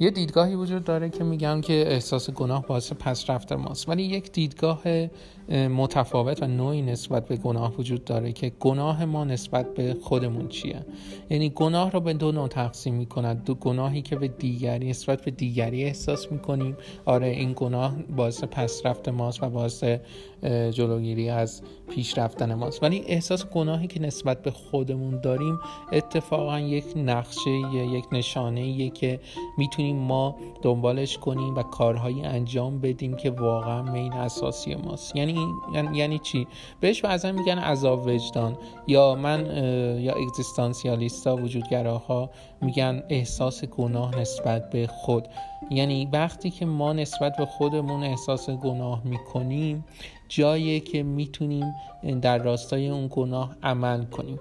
یه دیدگاهی وجود داره که میگم که احساس گناه باعث پس رفته ماست. ولی یک دیدگاه متفاوت و نوعی نسبت به گناه وجود داره که گناه ما نسبت به خودمون چیه؟ یعنی گناه رو به دو نوع تقسیم می‌کند. دو گناهی که به دیگری نسبت به دیگری احساس می‌کنیم. آره این گناه باعث پس رفت ماست و باعث جلوگیری از پیش رفتن ماست. ولی احساس گناهی که نسبت به خودمون داریم اتفاقا یک نقشه یک نشانه که می‌تونیم ما دنبالش کنیم و کارهایی انجام بدیم که واقعا مین اساسی ماست. یعنی یعنی, یعنی چی؟ بهش بعضا میگن عذاب وجدان. یا من یا اگزیستانسیالیستا وجودگراها میگن احساس گناه نسبت به خود. یعنی وقتی که ما نسبت به خودمون احساس گناه می‌کنیم جایی که می‌تونیم در راستای اون گناه عمل کنیم.